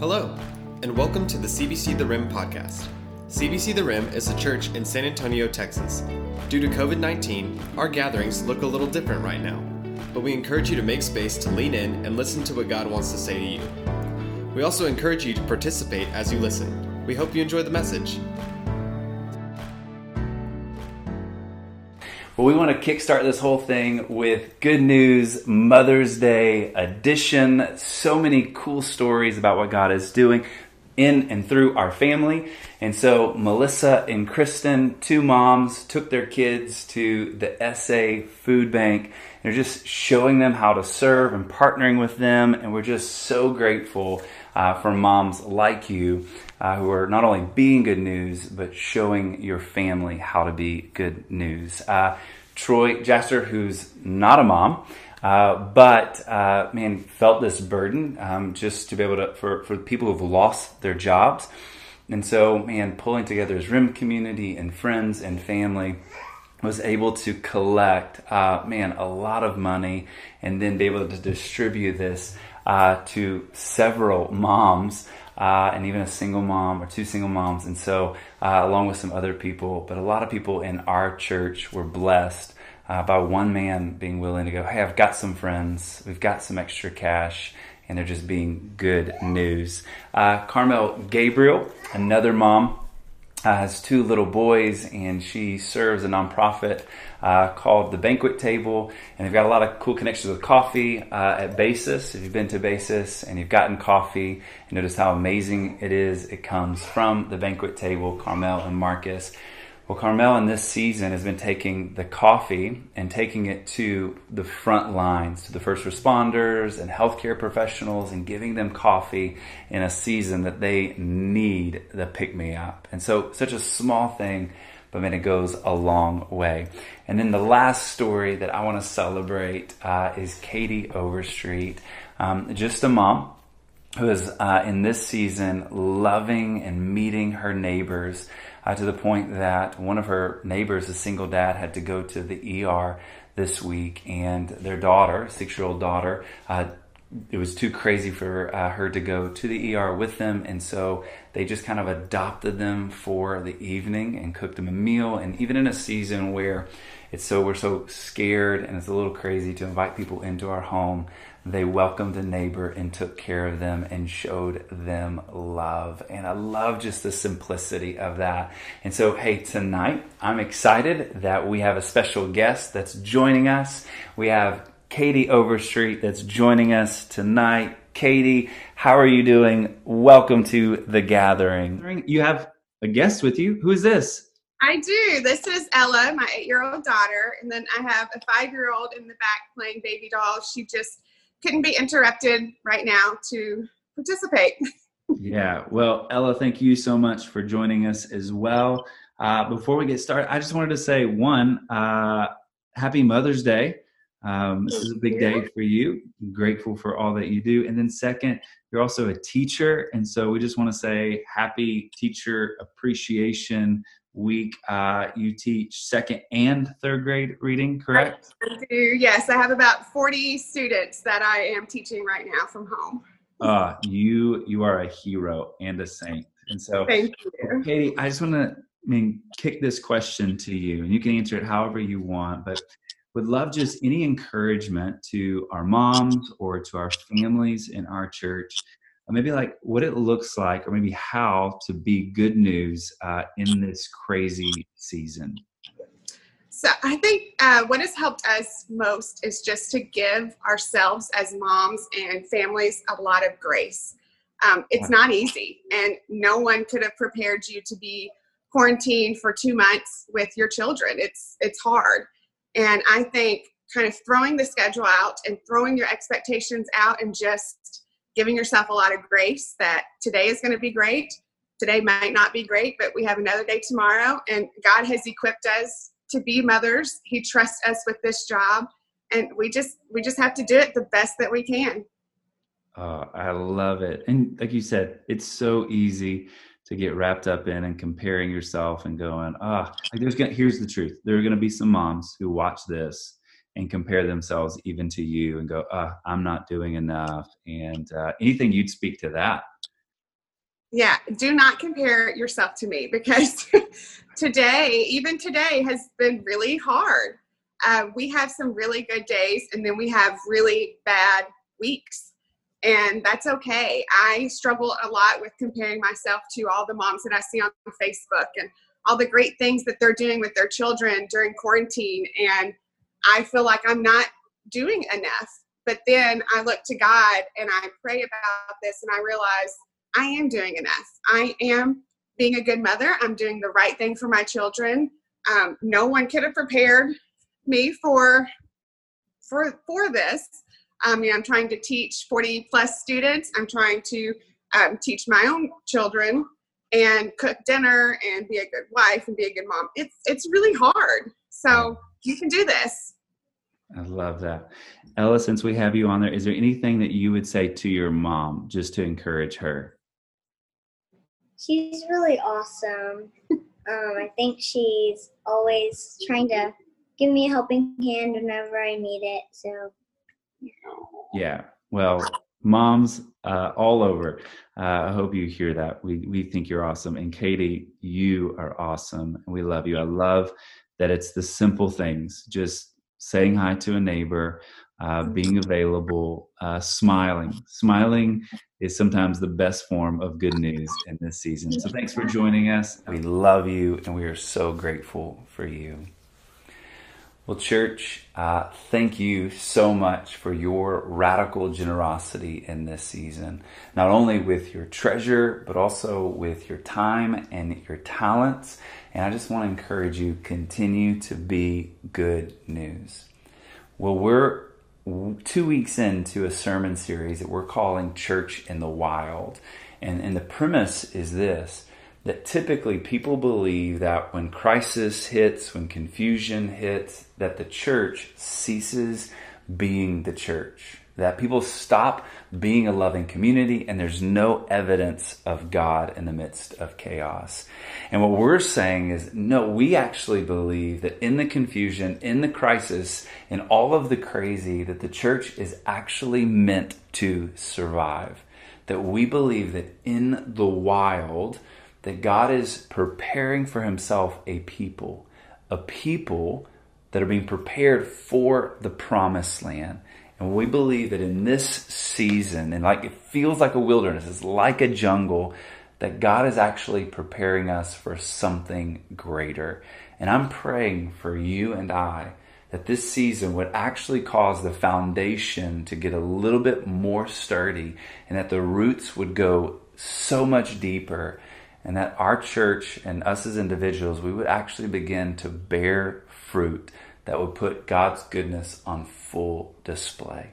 Hello, and welcome to the CBC The Rim podcast. CBC The Rim is a church in San Antonio, Texas. Due to COVID 19, our gatherings look a little different right now, but we encourage you to make space to lean in and listen to what God wants to say to you. We also encourage you to participate as you listen. We hope you enjoy the message. Well, we want to kickstart this whole thing with good news, Mother's Day edition. So many cool stories about what God is doing in and through our family. And so, Melissa and Kristen, two moms, took their kids to the SA Food Bank. They're just showing them how to serve and partnering with them. And we're just so grateful uh, for moms like you uh, who are not only being good news, but showing your family how to be good news. Uh, Troy Jasser, who's not a mom, uh, but uh, man, felt this burden um, just to be able to, for, for people who've lost their jobs. And so, man, pulling together his RIM community and friends and family was able to collect, uh, man, a lot of money and then be able to distribute this uh, to several moms uh, and even a single mom or two single moms. And so, uh, along with some other people, but a lot of people in our church were blessed uh, by one man being willing to go, Hey, I've got some friends, we've got some extra cash. And they're just being good news. Uh, Carmel Gabriel, another mom, uh, has two little boys, and she serves a nonprofit uh, called the Banquet Table. And they've got a lot of cool connections with coffee uh, at Basis. If you've been to Basis and you've gotten coffee, notice how amazing it is. It comes from the Banquet Table, Carmel and Marcus. Well, Carmel in this season has been taking the coffee and taking it to the front lines, to the first responders and healthcare professionals, and giving them coffee in a season that they need the pick me up. And so, such a small thing, but man, it goes a long way. And then the last story that I want to celebrate uh, is Katie Overstreet, um, just a mom who is uh, in this season loving and meeting her neighbors uh, to the point that one of her neighbors, a single dad, had to go to the ER this week, and their daughter, six year old daughter, uh, it was too crazy for uh, her to go to the ER with them, and so they just kind of adopted them for the evening and cooked them a meal. And even in a season where it's so we're so scared and it's a little crazy to invite people into our home, they welcomed a neighbor and took care of them and showed them love. And I love just the simplicity of that. And so, hey, tonight I'm excited that we have a special guest that's joining us. We have Katie Overstreet that's joining us tonight. Katie, how are you doing? Welcome to the gathering. You have a guest with you. Who is this? I do. This is Ella, my eight year old daughter. And then I have a five year old in the back playing baby doll. She just couldn't be interrupted right now to participate. yeah, well, Ella, thank you so much for joining us as well. Uh, before we get started, I just wanted to say one, uh, happy Mother's Day. Um, this is a big day for you. I'm grateful for all that you do. And then, second, you're also a teacher. And so we just want to say happy Teacher Appreciation week. Uh, you teach second and third grade reading, correct? I do. Yes, I have about 40 students that I am teaching right now from home. Uh, you you are a hero and a saint. And so, thank you, Katie. I just want to I mean kick this question to you, and you can answer it however you want. But would love just any encouragement to our moms or to our families in our church maybe like what it looks like or maybe how to be good news uh, in this crazy season. So i think uh, what has helped us most is just to give ourselves as moms and families a lot of grace. Um, it's not easy and no one could have prepared you to be quarantined for two months with your children. It's it's hard and i think kind of throwing the schedule out and throwing your expectations out and just giving yourself a lot of grace that today is going to be great. Today might not be great, but we have another day tomorrow. And God has equipped us to be mothers. He trusts us with this job. And we just we just have to do it the best that we can. Oh, I love it. And like you said, it's so easy to get wrapped up in and comparing yourself and going, ah, oh, there's gonna here's the truth. There are gonna be some moms who watch this and compare themselves even to you and go, uh, I'm not doing enough. And uh, anything you'd speak to that? Yeah, do not compare yourself to me because today, even today, has been really hard. Uh, we have some really good days and then we have really bad weeks. And that's okay. I struggle a lot with comparing myself to all the moms that I see on Facebook and all the great things that they're doing with their children during quarantine. And I feel like I'm not doing enough. But then I look to God and I pray about this and I realize I am doing enough. I am being a good mother. I'm doing the right thing for my children. Um, no one could have prepared me for for for this. I mean, I'm trying to teach 40 plus students. I'm trying to um, teach my own children and cook dinner and be a good wife and be a good mom. It's it's really hard. So you can do this. I love that. Ella, since we have you on there, is there anything that you would say to your mom just to encourage her? She's really awesome. Um, I think she's always trying to give me a helping hand whenever I need it. So, yeah. Well, moms uh, all over. Uh, I hope you hear that. We we think you're awesome, and Katie, you are awesome, and we love you. I love that it's the simple things, just saying hi to a neighbor, uh, being available, uh, smiling. Smiling is sometimes the best form of good news in this season. So thanks for joining us. We love you, and we are so grateful for you. Well, church, uh, thank you so much for your radical generosity in this season, not only with your treasure, but also with your time and your talents. And I just want to encourage you continue to be good news. Well, we're two weeks into a sermon series that we're calling Church in the Wild. And, and the premise is this that typically people believe that when crisis hits, when confusion hits, that the church ceases being the church. That people stop being a loving community and there's no evidence of God in the midst of chaos. And what we're saying is, no, we actually believe that in the confusion, in the crisis, in all of the crazy, that the church is actually meant to survive. That we believe that in the wild, that God is preparing for himself a people, a people that are being prepared for the promised land. And we believe that in this season, and like it feels like a wilderness, it's like a jungle, that God is actually preparing us for something greater. And I'm praying for you and I that this season would actually cause the foundation to get a little bit more sturdy and that the roots would go so much deeper and that our church and us as individuals, we would actually begin to bear fruit that would put God's goodness on full display.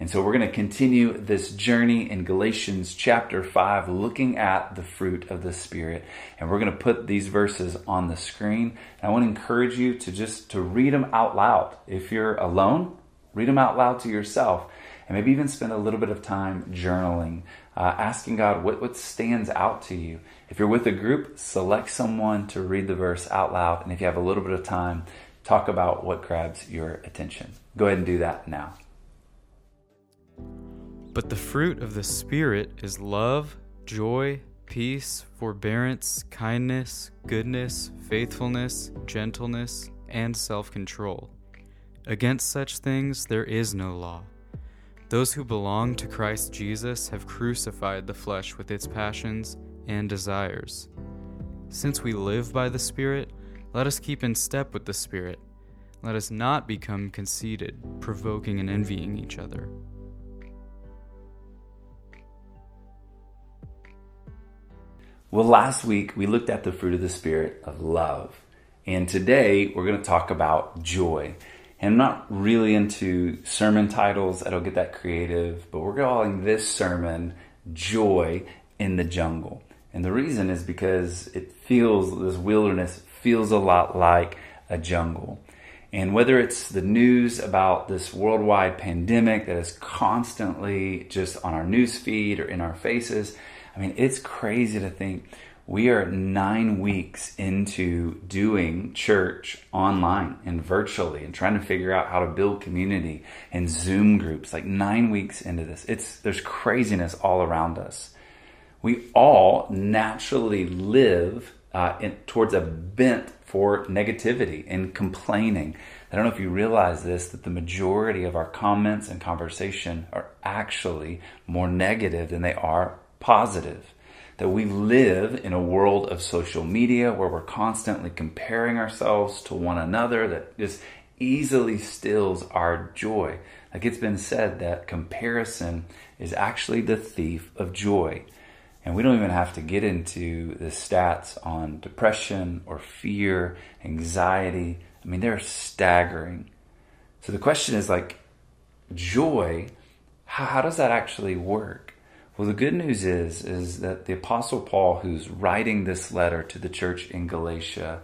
And so we're going to continue this journey in Galatians chapter 5, looking at the fruit of the Spirit. And we're going to put these verses on the screen. And I want to encourage you to just to read them out loud. If you're alone, read them out loud to yourself. And maybe even spend a little bit of time journaling, uh, asking God what, what stands out to you. If you're with a group, select someone to read the verse out loud. And if you have a little bit of time, talk about what grabs your attention. Go ahead and do that now. But the fruit of the Spirit is love, joy, peace, forbearance, kindness, goodness, faithfulness, gentleness, and self control. Against such things there is no law. Those who belong to Christ Jesus have crucified the flesh with its passions and desires. Since we live by the Spirit, let us keep in step with the Spirit. Let us not become conceited, provoking and envying each other. Well, last week we looked at the fruit of the Spirit of love. And today we're going to talk about joy. And I'm not really into sermon titles, I don't get that creative, but we're calling this sermon Joy in the Jungle. And the reason is because it feels, this wilderness feels a lot like a jungle. And whether it's the news about this worldwide pandemic that is constantly just on our news feed or in our faces, I mean, it's crazy to think we are nine weeks into doing church online and virtually and trying to figure out how to build community and Zoom groups. Like nine weeks into this, it's there's craziness all around us. We all naturally live uh, in, towards a bent for negativity and complaining. I don't know if you realize this, that the majority of our comments and conversation are actually more negative than they are positive. That we live in a world of social media where we're constantly comparing ourselves to one another that just easily stills our joy. Like it's been said that comparison is actually the thief of joy. And we don't even have to get into the stats on depression or fear, anxiety. I mean, they're staggering. So the question is like, joy, how, how does that actually work? Well, the good news is, is that the apostle Paul, who's writing this letter to the church in Galatia,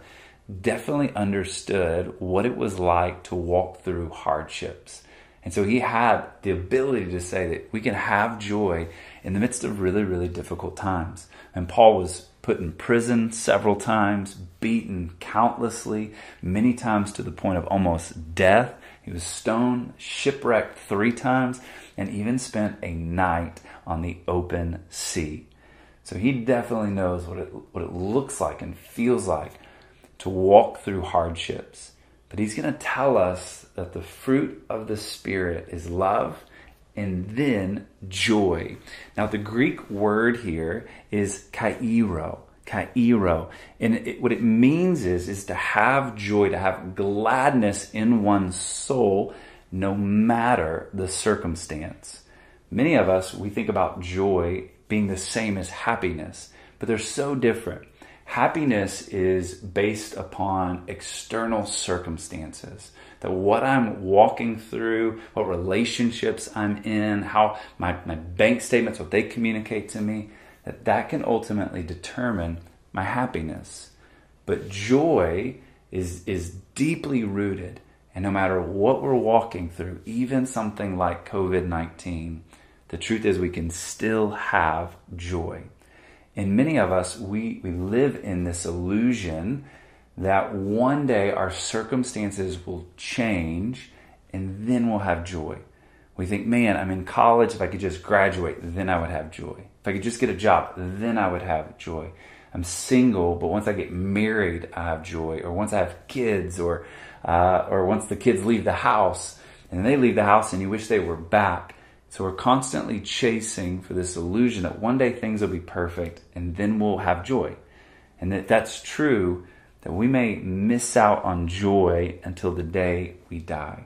definitely understood what it was like to walk through hardships. And so he had the ability to say that we can have joy in the midst of really, really difficult times. And Paul was put in prison several times, beaten countlessly, many times to the point of almost death. He was stoned, shipwrecked three times, and even spent a night on the open sea. So he definitely knows what it, what it looks like and feels like to walk through hardships. But he's going to tell us that the fruit of the Spirit is love and then joy. Now, the Greek word here is chairo. Chairo. And it, what it means is, is to have joy, to have gladness in one's soul, no matter the circumstance. Many of us, we think about joy being the same as happiness, but they're so different. Happiness is based upon external circumstances. That what I'm walking through, what relationships I'm in, how my, my bank statements, what they communicate to me, that that can ultimately determine my happiness. But joy is, is deeply rooted. And no matter what we're walking through, even something like COVID 19, the truth is we can still have joy. And many of us, we, we live in this illusion that one day our circumstances will change and then we'll have joy. We think, man, I'm in college. If I could just graduate, then I would have joy. If I could just get a job, then I would have joy. I'm single, but once I get married, I have joy. Or once I have kids, or uh, or once the kids leave the house and they leave the house and you wish they were back, so we're constantly chasing for this illusion that one day things will be perfect and then we'll have joy. And that that's true, that we may miss out on joy until the day we die.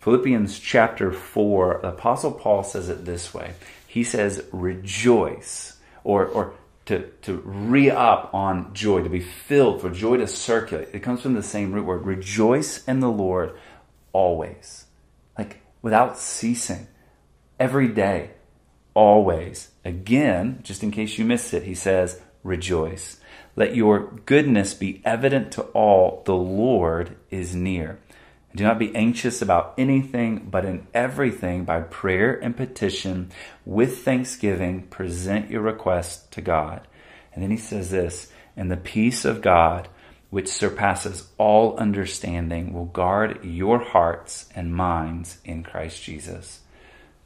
Philippians chapter 4, the Apostle Paul says it this way. He says, rejoice, or, or to, to re up on joy, to be filled, for joy to circulate. It comes from the same root word. Rejoice in the Lord always, like without ceasing every day, always. Again, just in case you missed it, he says, rejoice. Let your goodness be evident to all. The Lord is near. Do not be anxious about anything, but in everything, by prayer and petition, with thanksgiving, present your requests to God. And then he says this, and the peace of God, which surpasses all understanding, will guard your hearts and minds in Christ Jesus.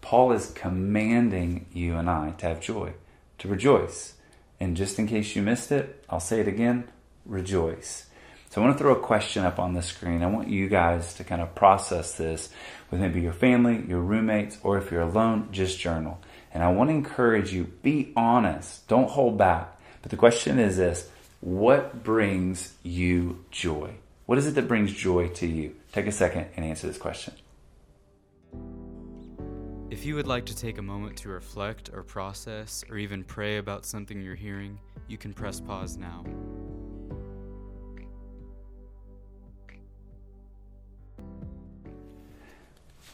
Paul is commanding you and I to have joy, to rejoice. And just in case you missed it, I'll say it again rejoice. So I want to throw a question up on the screen. I want you guys to kind of process this with maybe your family, your roommates, or if you're alone, just journal. And I want to encourage you be honest, don't hold back. But the question is this what brings you joy? What is it that brings joy to you? Take a second and answer this question. If you would like to take a moment to reflect or process or even pray about something you're hearing, you can press pause now.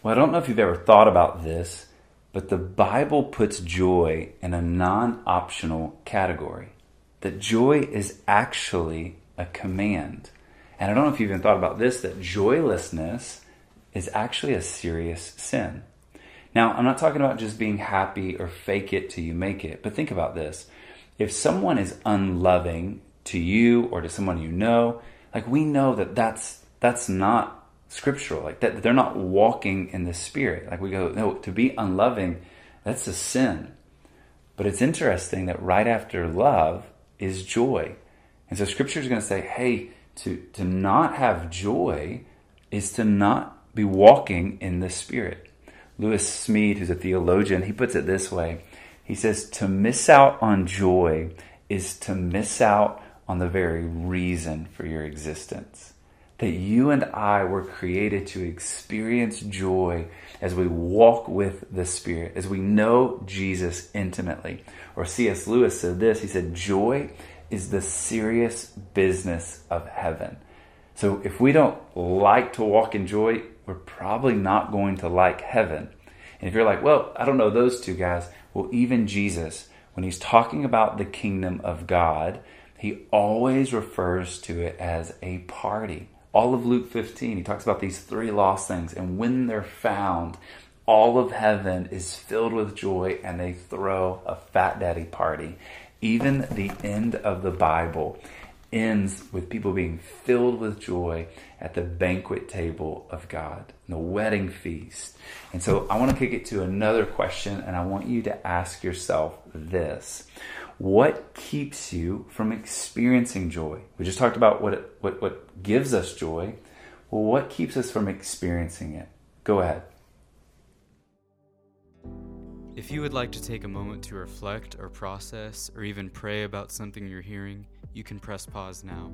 Well, I don't know if you've ever thought about this, but the Bible puts joy in a non optional category. That joy is actually a command. And I don't know if you've even thought about this that joylessness is actually a serious sin. Now, I'm not talking about just being happy or fake it till you make it, but think about this. If someone is unloving to you or to someone you know, like we know that that's that's not scriptural. Like that they're not walking in the spirit. Like we go, no, to be unloving, that's a sin. But it's interesting that right after love is joy. And so scripture is going to say, hey, to, to not have joy is to not be walking in the Spirit. Lewis Smedes, who's a theologian, he puts it this way. He says, to miss out on joy is to miss out on the very reason for your existence. That you and I were created to experience joy as we walk with the Spirit, as we know Jesus intimately. Or C.S. Lewis said this he said, Joy is the serious business of heaven. So if we don't like to walk in joy, we're probably not going to like heaven. And if you're like, well, I don't know those two guys, well, even Jesus, when he's talking about the kingdom of God, he always refers to it as a party. All of Luke 15, he talks about these three lost things, and when they're found, all of heaven is filled with joy and they throw a fat daddy party. Even the end of the Bible ends with people being filled with joy at the banquet table of God, the wedding feast. And so I want to kick it to another question, and I want you to ask yourself this What keeps you from experiencing joy? We just talked about what, it, what, what gives us joy. Well, what keeps us from experiencing it? Go ahead. If you would like to take a moment to reflect or process or even pray about something you're hearing, you can press pause now.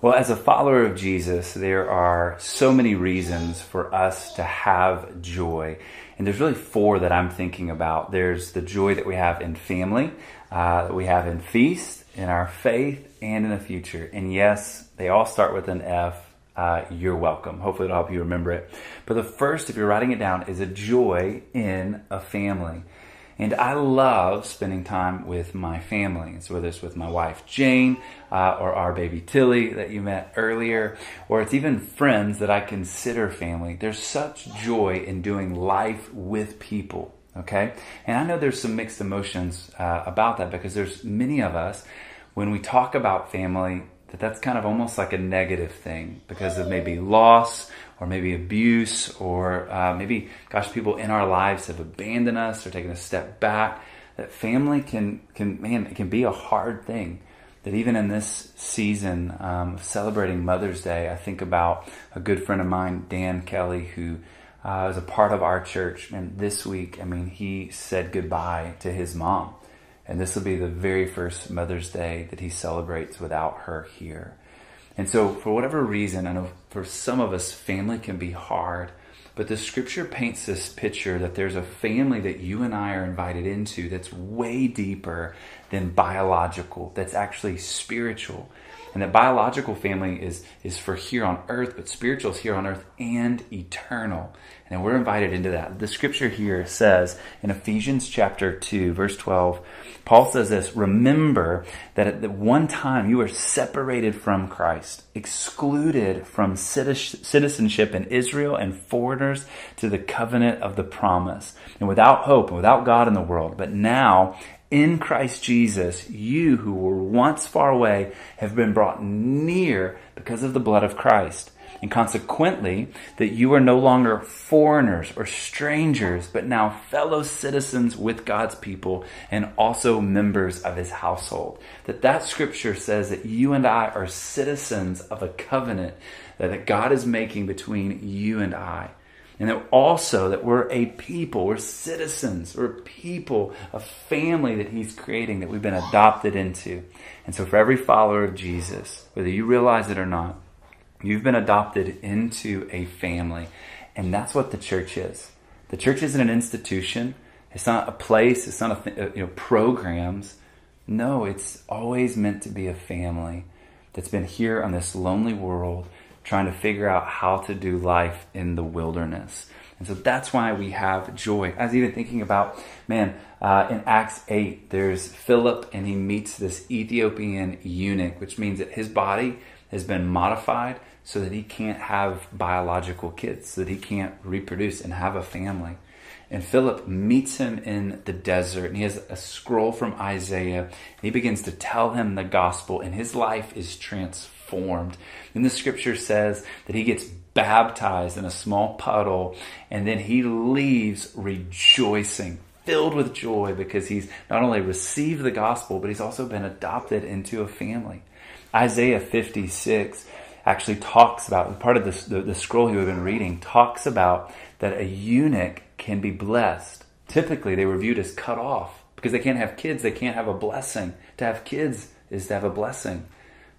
Well, as a follower of Jesus, there are so many reasons for us to have joy. And there's really four that I'm thinking about. There's the joy that we have in family, uh, that we have in feast, in our faith, and in the future. And yes, they all start with an F uh, you're welcome. Hopefully, it'll help you remember it. But the first, if you're writing it down, is a joy in a family. And I love spending time with my family. So whether it's with my wife Jane, uh, or our baby Tilly that you met earlier, or it's even friends that I consider family. There's such joy in doing life with people. Okay, and I know there's some mixed emotions uh, about that because there's many of us when we talk about family, that that's kind of almost like a negative thing because of maybe loss or maybe abuse or uh, maybe, gosh, people in our lives have abandoned us or taken a step back. That family can, can man, it can be a hard thing. That even in this season um, of celebrating Mother's Day, I think about a good friend of mine, Dan Kelly, who uh, is a part of our church. And this week, I mean, he said goodbye to his mom. And this will be the very first Mother's Day that he celebrates without her here. And so, for whatever reason, I know for some of us, family can be hard, but the scripture paints this picture that there's a family that you and I are invited into that's way deeper than biological, that's actually spiritual. And that biological family is, is for here on earth, but spiritual is here on earth and eternal. And we're invited into that. The scripture here says in Ephesians chapter 2, verse 12, Paul says this Remember that at the one time you were separated from Christ, excluded from citizenship in Israel, and foreigners to the covenant of the promise, and without hope and without God in the world. But now, in Christ Jesus, you who were once far away have been brought near because of the blood of Christ. And consequently, that you are no longer foreigners or strangers, but now fellow citizens with God's people and also members of his household. That that scripture says that you and I are citizens of a covenant that God is making between you and I. And that also that we're a people, we're citizens, we're people, a family that He's creating that we've been adopted into. And so for every follower of Jesus, whether you realize it or not, you've been adopted into a family. And that's what the church is. The church isn't an institution. It's not a place. It's not a you know programs. No, it's always meant to be a family that's been here on this lonely world trying to figure out how to do life in the wilderness. And so that's why we have joy. I was even thinking about, man, uh, in Acts 8, there's Philip and he meets this Ethiopian eunuch, which means that his body has been modified so that he can't have biological kids, so that he can't reproduce and have a family. And Philip meets him in the desert, and he has a scroll from Isaiah. And he begins to tell him the gospel, and his life is transformed. And the scripture says that he gets baptized in a small puddle and then he leaves rejoicing, filled with joy because he's not only received the gospel, but he's also been adopted into a family. Isaiah 56 actually talks about, part of this, the, the scroll he had been reading, talks about that a eunuch can be blessed. Typically, they were viewed as cut off because they can't have kids, they can't have a blessing. To have kids is to have a blessing.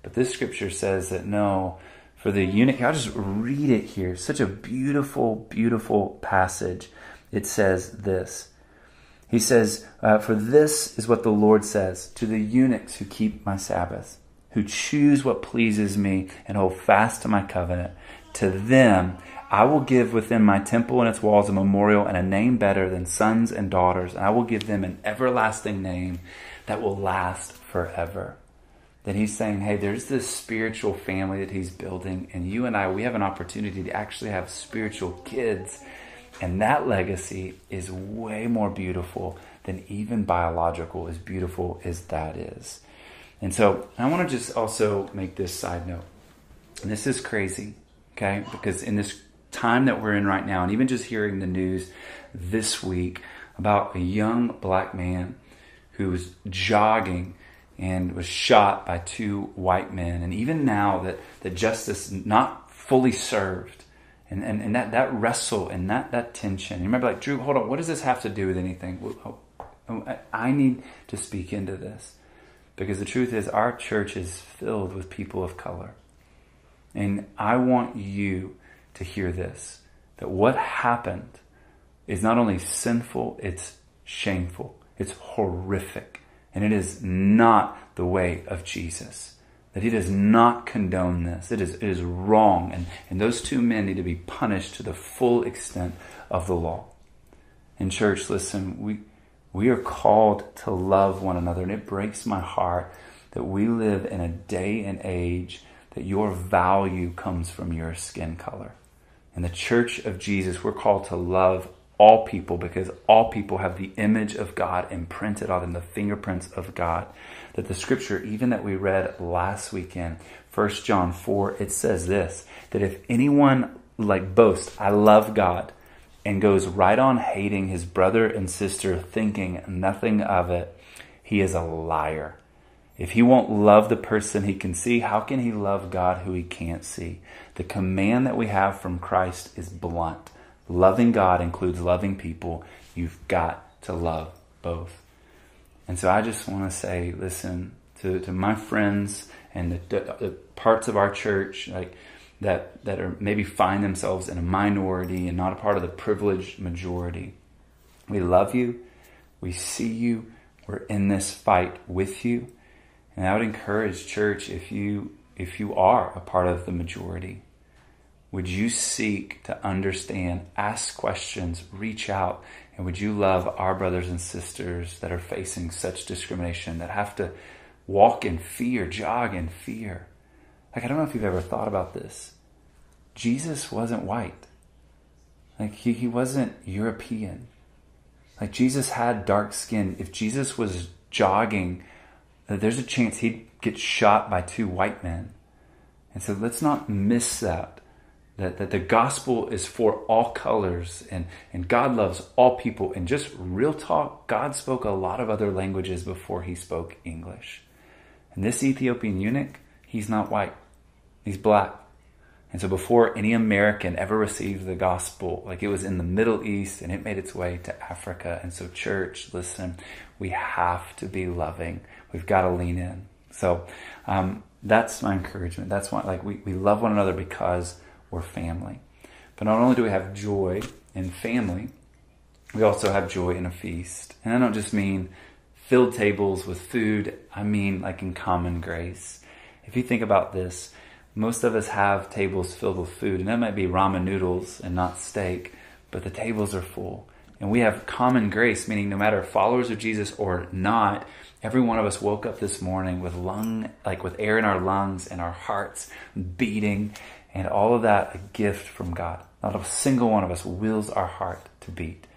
But this scripture says that no, for the eunuch, I'll just read it here. Such a beautiful, beautiful passage. It says this. He says, uh, For this is what the Lord says to the eunuchs who keep my Sabbath, who choose what pleases me and hold fast to my covenant. To them I will give within my temple and its walls a memorial and a name better than sons and daughters, and I will give them an everlasting name that will last forever. Then he's saying, hey, there's this spiritual family that he's building, and you and I, we have an opportunity to actually have spiritual kids. And that legacy is way more beautiful than even biological, as beautiful as that is. And so I want to just also make this side note. And this is crazy, okay? Because in this time that we're in right now, and even just hearing the news this week about a young black man who was jogging and was shot by two white men, and even now that the justice not fully served, and, and, and that, that wrestle and that, that tension. You remember, like, Drew, hold on, what does this have to do with anything? Oh, oh, I need to speak into this because the truth is, our church is filled with people of color. And I want you to hear this that what happened is not only sinful, it's shameful, it's horrific, and it is not the way of Jesus. That he does not condone this. It is, it is wrong. And, and those two men need to be punished to the full extent of the law. In church, listen, we, we are called to love one another, and it breaks my heart that we live in a day and age that your value comes from your skin color. In the church of Jesus, we're called to love all people because all people have the image of God imprinted on them, the fingerprints of God. That the scripture, even that we read last weekend, 1 John 4, it says this that if anyone like boasts, I love God, and goes right on hating his brother and sister, thinking nothing of it, he is a liar. If he won't love the person he can see, how can he love God who he can't see? The command that we have from Christ is blunt. Loving God includes loving people. You've got to love both. And so I just want to say, listen, to, to my friends and the, the, the parts of our church like that, that are maybe find themselves in a minority and not a part of the privileged majority. We love you. We see you. We're in this fight with you. And I would encourage church if you if you are a part of the majority, would you seek to understand, ask questions, reach out, and would you love our brothers and sisters that are facing such discrimination, that have to walk in fear, jog in fear? Like, I don't know if you've ever thought about this. Jesus wasn't white. Like, he, he wasn't European. Like, Jesus had dark skin. If Jesus was jogging uh, there's a chance he'd get shot by two white men. And so let's not miss that. That, that the gospel is for all colors and, and God loves all people. And just real talk, God spoke a lot of other languages before he spoke English. And this Ethiopian eunuch, he's not white, he's black. And so before any American ever received the gospel, like it was in the Middle East and it made its way to Africa. And so, church, listen, we have to be loving. We've got to lean in. So um, that's my encouragement. That's why, like, we, we love one another because we're family. But not only do we have joy in family, we also have joy in a feast. And I don't just mean filled tables with food, I mean like in common grace. If you think about this, most of us have tables filled with food, and that might be ramen noodles and not steak, but the tables are full. And we have common grace, meaning no matter followers of Jesus or not, every one of us woke up this morning with lung, like with air in our lungs and our hearts beating, and all of that a gift from God. Not a single one of us wills our heart to beat.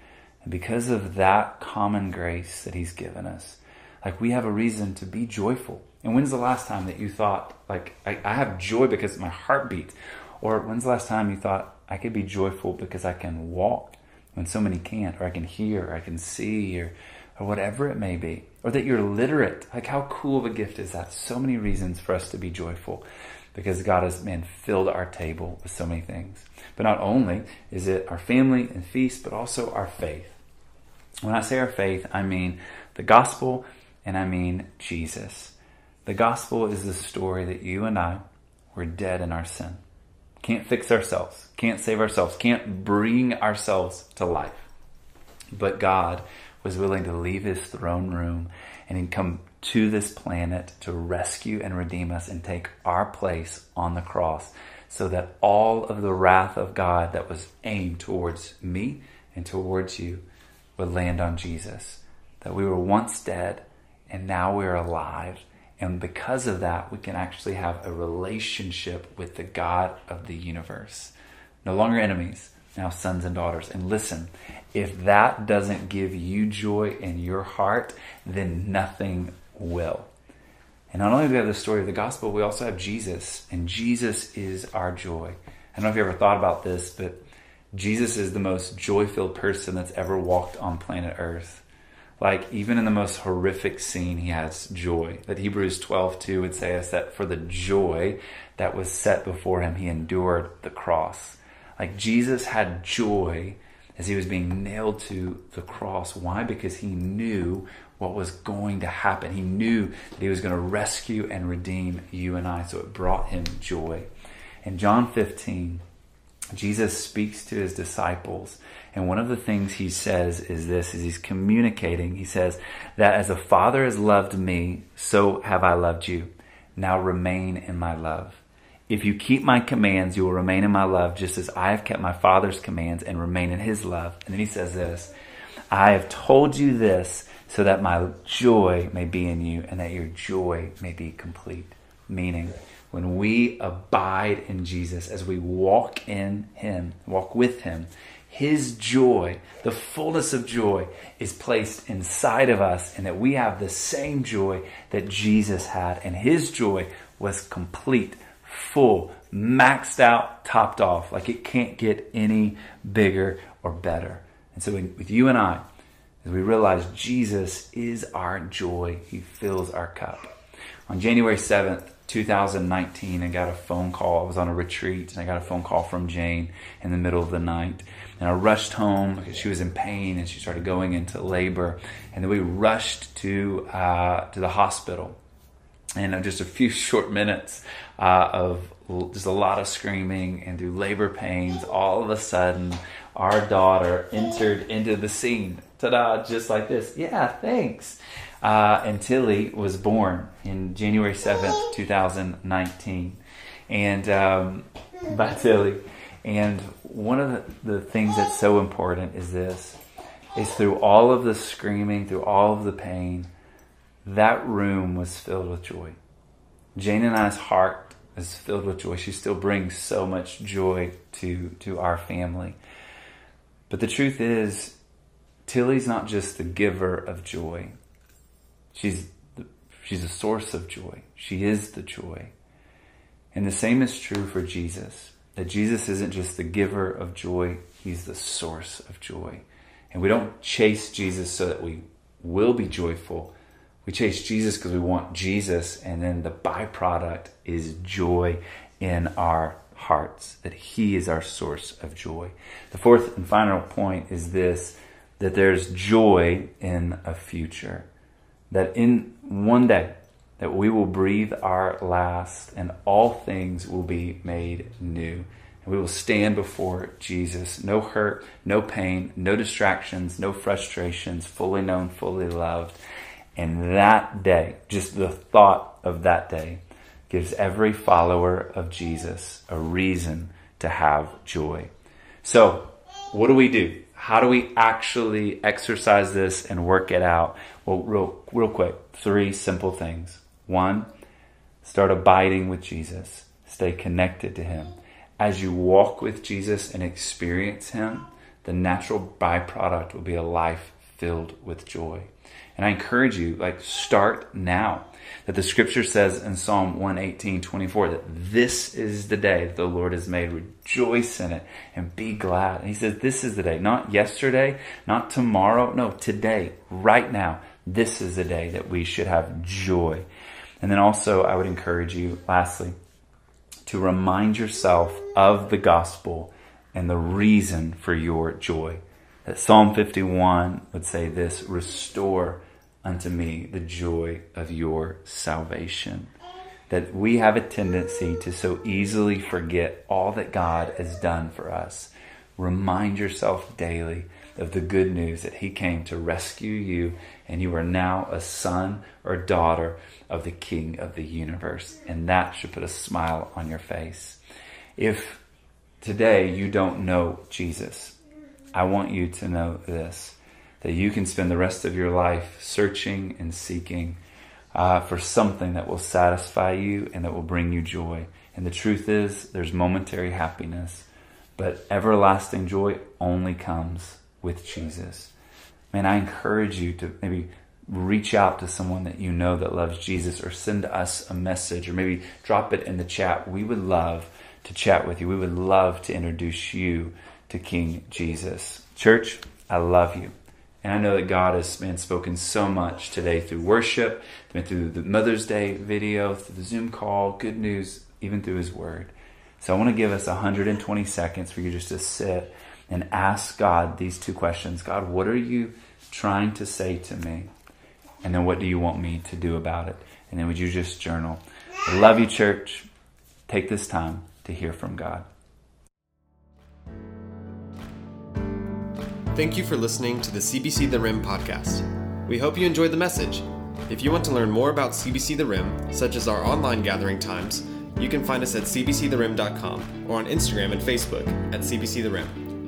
And because of that common grace that He's given us, like we have a reason to be joyful And when's the last time that you thought, like, I, I have joy because my heart beats? Or when's the last time you thought, I could be joyful because I can walk when so many can't, or I can hear, or I can see, or, or whatever it may be? Or that you're literate. Like, how cool of a gift is that? So many reasons for us to be joyful because God has, man, filled our table with so many things. But not only is it our family and feast, but also our faith. When I say our faith, I mean the gospel and I mean Jesus. The gospel is the story that you and I were dead in our sin. Can't fix ourselves, can't save ourselves, can't bring ourselves to life. But God was willing to leave his throne room and come to this planet to rescue and redeem us and take our place on the cross so that all of the wrath of God that was aimed towards me and towards you would land on Jesus. That we were once dead and now we're alive. And because of that, we can actually have a relationship with the God of the universe. No longer enemies, now sons and daughters. And listen, if that doesn't give you joy in your heart, then nothing will. And not only do we have the story of the gospel, we also have Jesus, and Jesus is our joy. I don't know if you ever thought about this, but Jesus is the most joy filled person that's ever walked on planet Earth. Like, even in the most horrific scene, he has joy. That Hebrews 12 2 would say us that for the joy that was set before him, he endured the cross. Like, Jesus had joy as he was being nailed to the cross. Why? Because he knew what was going to happen. He knew that he was going to rescue and redeem you and I. So it brought him joy. In John 15, Jesus speaks to his disciples. And one of the things he says is this, is he's communicating. He says that as a father has loved me, so have I loved you. Now remain in my love. If you keep my commands, you will remain in my love, just as I have kept my Father's commands and remain in his love. And then he says this I have told you this so that my joy may be in you and that your joy may be complete. Meaning, when we abide in Jesus, as we walk in him, walk with him, his joy, the fullness of joy, is placed inside of us, and that we have the same joy that Jesus had. And his joy was complete full, maxed out, topped off. Like it can't get any bigger or better. And so, with you and I, as we realize Jesus is our joy, He fills our cup. On January 7th, 2019, I got a phone call. I was on a retreat and I got a phone call from Jane in the middle of the night. And I rushed home because she was in pain and she started going into labor. And then we rushed to, uh, to the hospital. And just a few short minutes, uh, of just a lot of screaming and through labor pains, all of a sudden, our daughter entered into the scene. Ta-da! Just like this. Yeah, thanks. Uh, and Tilly was born in January seventh, two thousand nineteen, and um, by Tilly. And one of the, the things that's so important is this: is through all of the screaming, through all of the pain, that room was filled with joy. Jane and I's heart is filled with joy. She still brings so much joy to, to our family. But the truth is, Tilly's not just the giver of joy. She's the, she's a source of joy. She is the joy. And the same is true for Jesus. That Jesus isn't just the giver of joy, he's the source of joy. And we don't chase Jesus so that we will be joyful. We chase Jesus because we want Jesus, and then the byproduct is joy in our hearts, that He is our source of joy. The fourth and final point is this that there's joy in a future. That in one day, that we will breathe our last and all things will be made new. And we will stand before Jesus. No hurt, no pain, no distractions, no frustrations, fully known, fully loved. And that day, just the thought of that day, gives every follower of Jesus a reason to have joy. So, what do we do? How do we actually exercise this and work it out? Well, real, real quick, three simple things. One, start abiding with Jesus, stay connected to Him. As you walk with Jesus and experience Him, the natural byproduct will be a life filled with joy. And I encourage you, like, start now. That the scripture says in Psalm 118, 24, that this is the day that the Lord has made. Rejoice in it and be glad. And he says, This is the day, not yesterday, not tomorrow. No, today, right now. This is the day that we should have joy. And then also, I would encourage you, lastly, to remind yourself of the gospel and the reason for your joy. That Psalm 51 would say this Restore unto me the joy of your salvation. That we have a tendency to so easily forget all that God has done for us. Remind yourself daily of the good news that He came to rescue you, and you are now a son or daughter of the King of the universe. And that should put a smile on your face. If today you don't know Jesus, I want you to know this that you can spend the rest of your life searching and seeking uh, for something that will satisfy you and that will bring you joy. And the truth is, there's momentary happiness, but everlasting joy only comes with Jesus. Man, I encourage you to maybe reach out to someone that you know that loves Jesus or send us a message or maybe drop it in the chat. We would love to chat with you. We would love to introduce you to King Jesus. Church, I love you. And I know that God has been spoken so much today through worship, through the Mother's Day video, through the Zoom call, good news, even through His Word. So I want to give us 120 seconds for you just to sit and ask God these two questions God, what are you trying to say to me? And then what do you want me to do about it? And then would you just journal? I love you, church. Take this time to hear from God. Thank you for listening to the CBC The Rim podcast. We hope you enjoyed the message. If you want to learn more about CBC The Rim, such as our online gathering times, you can find us at cbctherim.com or on Instagram and Facebook at cbctherim. Rim.